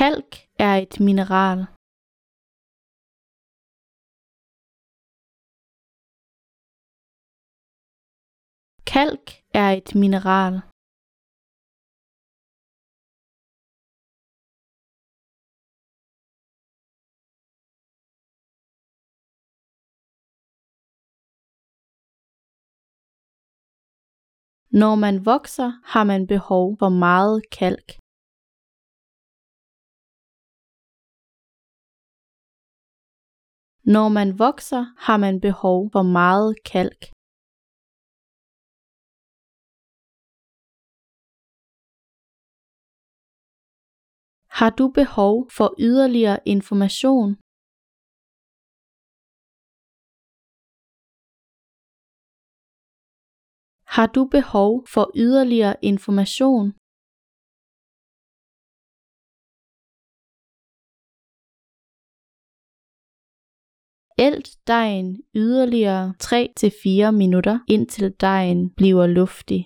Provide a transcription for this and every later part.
Kalk er et mineral. Kalk er et mineral. Når man vokser, har man behov for meget kalk. Når man vokser, har man behov for meget kalk. Har du behov for yderligere information? Har du behov for yderligere information? Ælt dejen yderligere 3-4 minutter indtil dejen bliver luftig.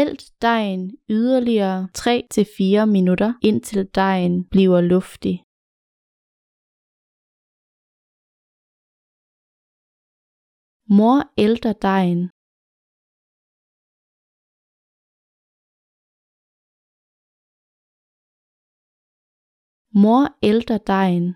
Ælt dejen yderligere 3-4 minutter indtil dejen bliver luftig. Mor ælter dejen. Mor ælter dejen.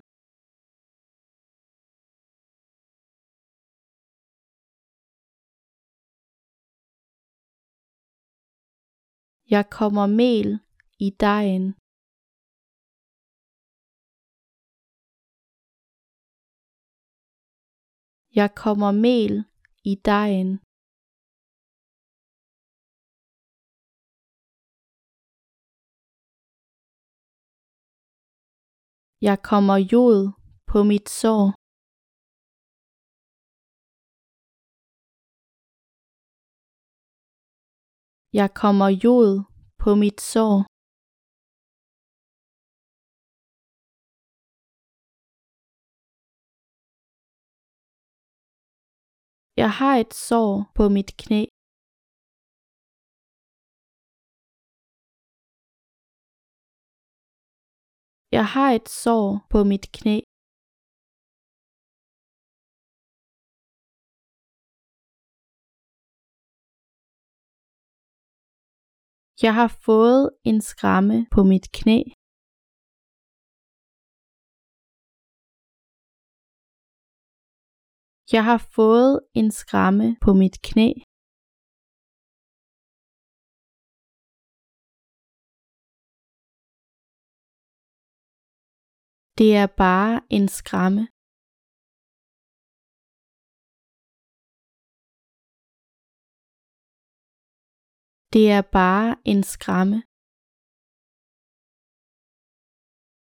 Jeg kommer mel i dejen. Jeg kommer mel i dejen. Jeg kommer jod på mit sår. Jeg kommer jod på mit sår. Jeg har et sår på mit knæ. Jeg har et sår på mit knæ. Jeg har fået en skramme på mit knæ. Jeg har fået en skramme på mit knæ. Det er bare en skramme. Det er bare en skramme.